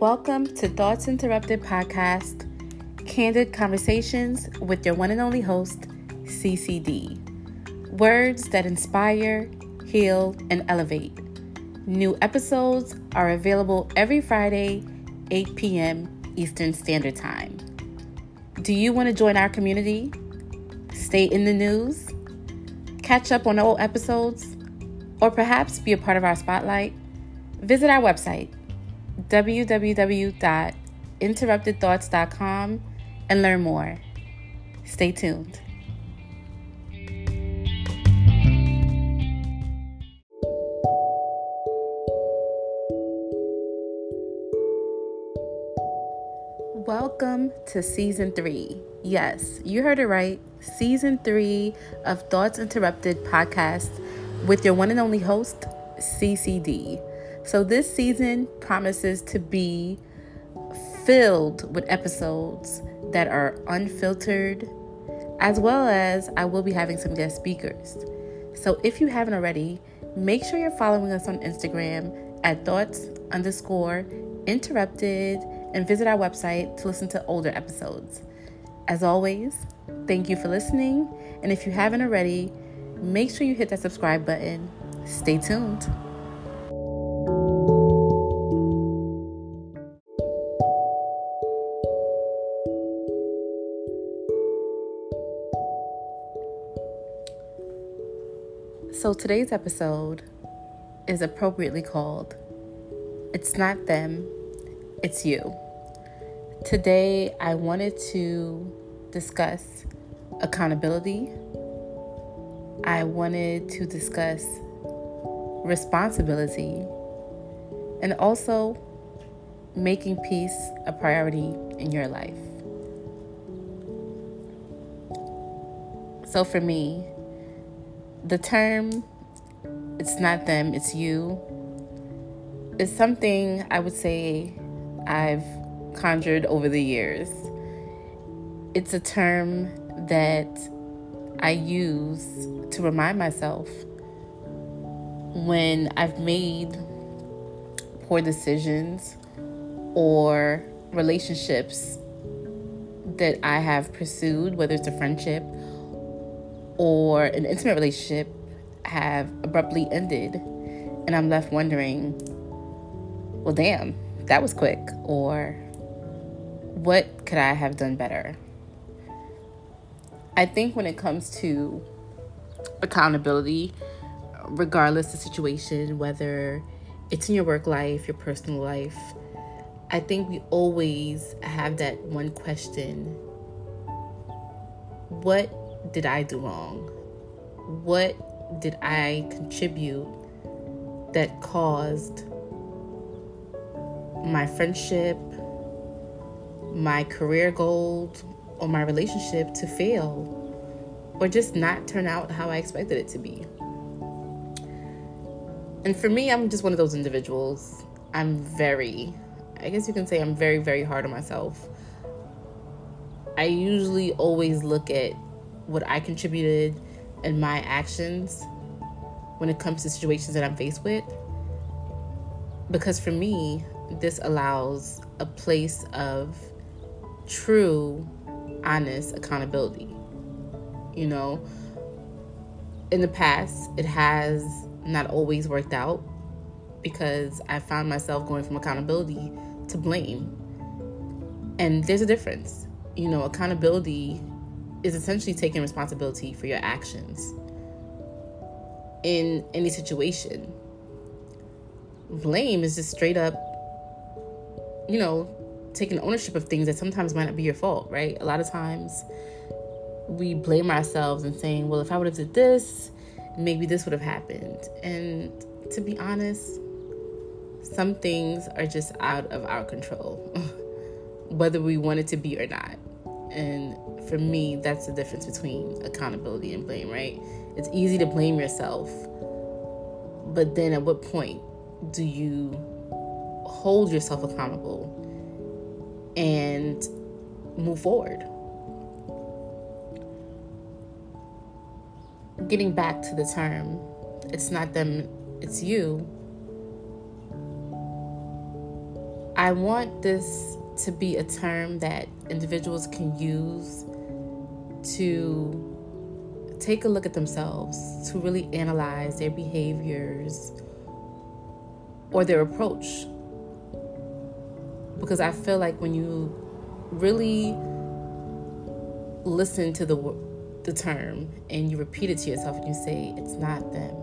Welcome to Thoughts Interrupted podcast, candid conversations with your one and only host, CCD. Words that inspire, heal, and elevate. New episodes are available every Friday, 8 p.m. Eastern Standard Time. Do you want to join our community? Stay in the news? Catch up on old episodes? Or perhaps be a part of our spotlight? Visit our website www.interruptedthoughts.com and learn more. Stay tuned. Welcome to season three. Yes, you heard it right. Season three of Thoughts Interrupted podcast with your one and only host, CCD. So, this season promises to be filled with episodes that are unfiltered, as well as I will be having some guest speakers. So, if you haven't already, make sure you're following us on Instagram at thoughts underscore interrupted and visit our website to listen to older episodes. As always, thank you for listening. And if you haven't already, make sure you hit that subscribe button. Stay tuned. So today's episode is appropriately called It's Not Them, It's You. Today I wanted to discuss accountability. I wanted to discuss responsibility and also making peace a priority in your life. So for me, the term it's not them, it's you is something I would say I've conjured over the years. It's a term that I use to remind myself when I've made poor decisions or relationships that I have pursued, whether it's a friendship or an intimate relationship, have abruptly ended. And I'm left wondering, well, damn, that was quick. Or what could I have done better? I think when it comes to accountability, regardless the situation, whether it's in your work life, your personal life, I think we always have that one question What did I do wrong? What did I contribute that caused my friendship, my career goals, or my relationship to fail or just not turn out how I expected it to be. And for me, I'm just one of those individuals. I'm very, I guess you can say, I'm very, very hard on myself. I usually always look at what I contributed and my actions when it comes to situations that I'm faced with. Because for me, this allows a place of true, honest accountability. You know, in the past, it has not always worked out because I found myself going from accountability to blame. And there's a difference. You know, accountability is essentially taking responsibility for your actions in any situation. Blame is just straight up, you know, taking ownership of things that sometimes might not be your fault, right? A lot of times we blame ourselves and saying, well, if I would have did this, maybe this would have happened. And to be honest, some things are just out of our control, whether we want it to be or not. And for me, that's the difference between accountability and blame, right? It's easy to blame yourself, but then at what point do you hold yourself accountable and move forward? Getting back to the term, it's not them, it's you. I want this to be a term that individuals can use to take a look at themselves, to really analyze their behaviors or their approach. Because I feel like when you really listen to the the term and you repeat it to yourself and you say it's not them,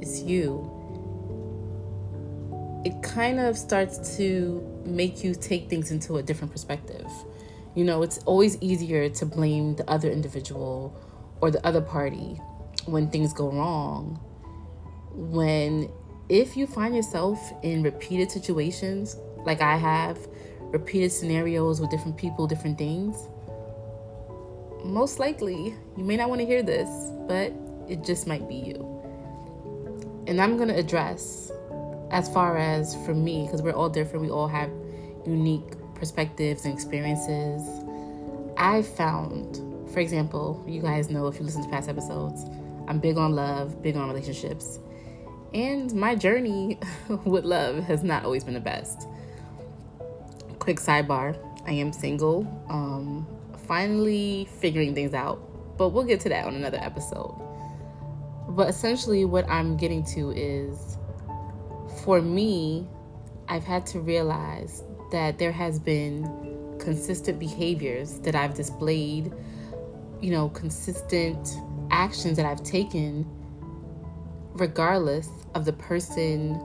it's you. It kind of starts to make you take things into a different perspective. You know, it's always easier to blame the other individual or the other party when things go wrong. When if you find yourself in repeated situations like I have, repeated scenarios with different people, different things, most likely you may not want to hear this, but it just might be you. And I'm going to address as far as for me, because we're all different, we all have unique perspectives and experiences. I found, for example, you guys know if you listen to past episodes, I'm big on love, big on relationships. And my journey with love has not always been the best. Quick sidebar I am single. Um, finally figuring things out. But we'll get to that on another episode. But essentially, what I'm getting to is for me, I've had to realize that there has been consistent behaviors that I've displayed, you know, consistent actions that I've taken, regardless of the person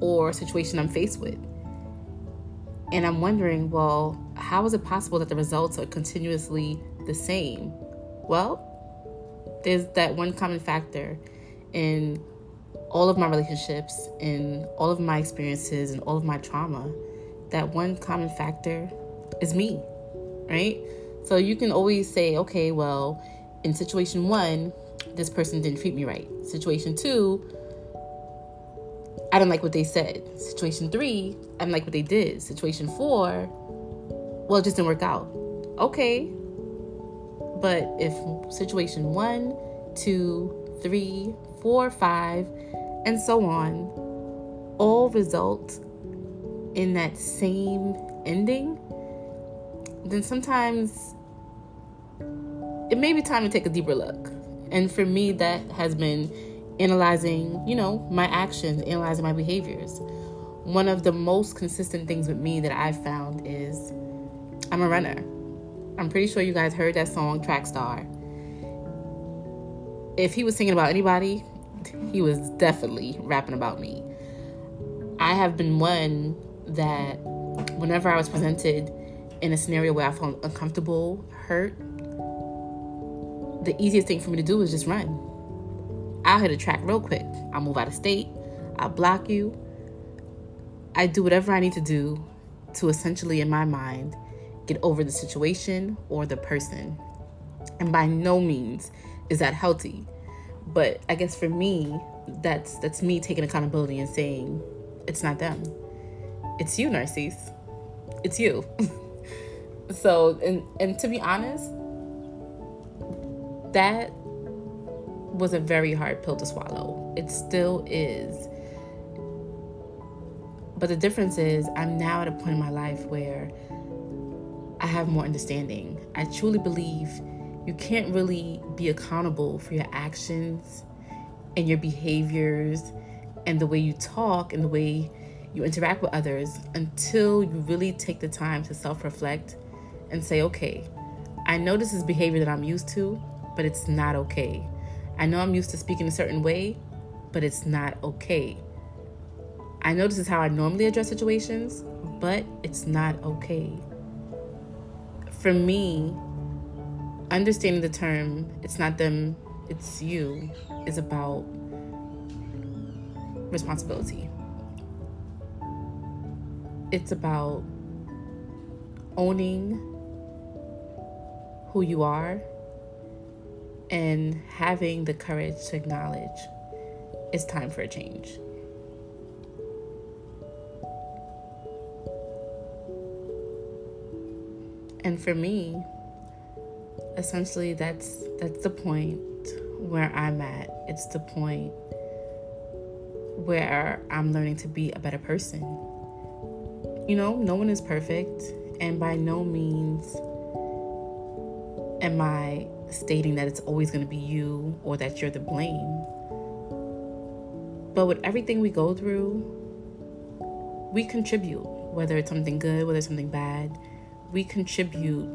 or situation I'm faced with. And I'm wondering, well, how is it possible that the results are continuously the same? Well, there's that one common factor in all of my relationships, and all of my experiences, and all of my trauma. That one common factor is me, right? So you can always say, okay, well, in situation one, this person didn't treat me right. Situation two, I didn't like what they said. Situation three, I didn't like what they did. Situation four, well, it just didn't work out. Okay. But if situation one, two, three, four, five, and so on all result in that same ending, then sometimes it may be time to take a deeper look. And for me, that has been analyzing, you know, my actions, analyzing my behaviors. One of the most consistent things with me that I've found is I'm a runner. I'm pretty sure you guys heard that song, Track Star. If he was singing about anybody, he was definitely rapping about me. I have been one that whenever I was presented in a scenario where I felt uncomfortable, hurt, the easiest thing for me to do is just run. I'll hit a track real quick. I'll move out of state. I'll block you. I do whatever I need to do to essentially, in my mind, get over the situation or the person. And by no means is that healthy. But I guess for me, that's that's me taking accountability and saying, it's not them. It's you, Narcisse. It's you. so and and to be honest, that was a very hard pill to swallow. It still is. But the difference is, I'm now at a point in my life where I have more understanding. I truly believe you can't really be accountable for your actions and your behaviors and the way you talk and the way you interact with others until you really take the time to self reflect and say, okay, I know this is behavior that I'm used to, but it's not okay. I know I'm used to speaking a certain way, but it's not okay. I know this is how I normally address situations, but it's not okay. For me, understanding the term, it's not them, it's you, is about responsibility. It's about owning who you are and having the courage to acknowledge it's time for a change. And for me, essentially that's that's the point where I'm at. It's the point where I'm learning to be a better person, you know, no one is perfect, and by no means am I stating that it's always going to be you or that you're the blame. But with everything we go through, we contribute, whether it's something good, whether it's something bad, we contribute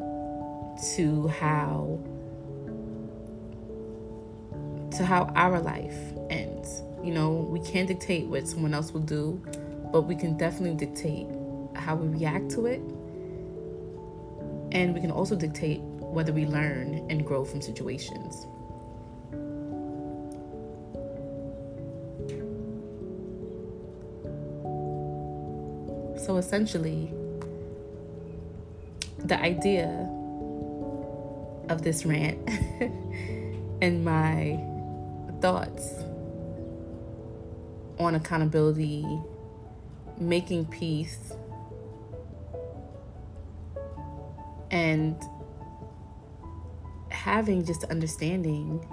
to how to how our life ends. You know, we can't dictate what someone else will do, but we can definitely dictate how we react to it. And we can also dictate whether we learn and grow from situations. So essentially, the idea of this rant and my thoughts on accountability, making peace, and having just understanding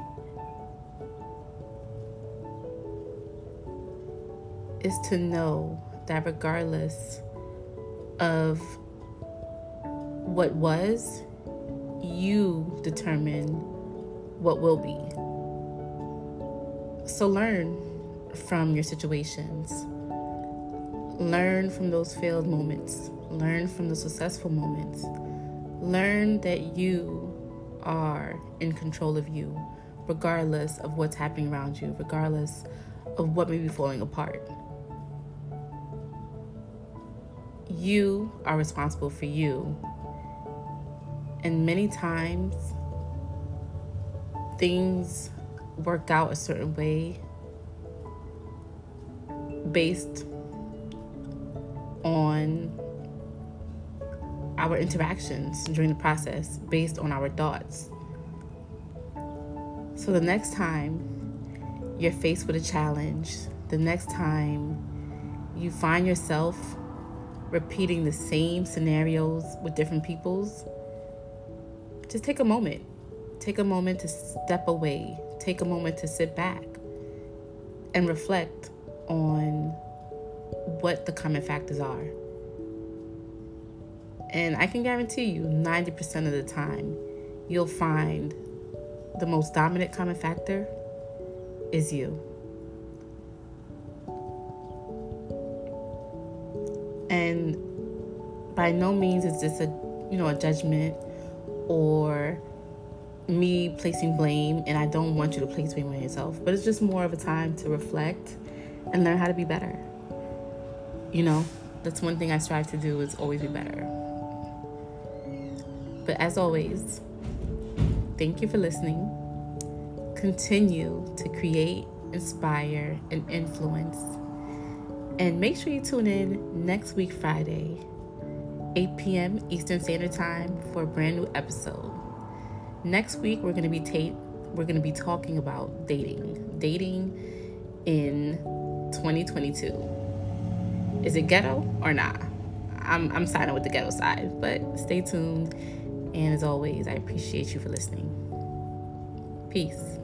is to know that regardless of what was, you determine what will be. So learn from your situations. Learn from those failed moments. Learn from the successful moments. Learn that you are in control of you, regardless of what's happening around you, regardless of what may be falling apart. You are responsible for you. And many times, things work out a certain way based on our interactions during the process based on our thoughts. So the next time you're faced with a challenge, the next time you find yourself repeating the same scenarios with different peoples, just take a moment. Take a moment to step away. Take a moment to sit back and reflect on what the common factors are. And I can guarantee you, 90% of the time, you'll find the most dominant common factor is you. And by no means is this a you know a judgment or me placing blame and I don't want you to place blame on yourself, but it's just more of a time to reflect and learn how to be better. You know, that's one thing I strive to do is always be better. But as always, thank you for listening. Continue to create, inspire, and influence. And make sure you tune in next week, Friday, 8 p.m. Eastern Standard Time for a brand new episode. Next week, we're gonna be ta- we're gonna be talking about dating, dating in 2022. Is it ghetto or not? I'm I'm siding with the ghetto side, but stay tuned and as always, I appreciate you for listening. Peace.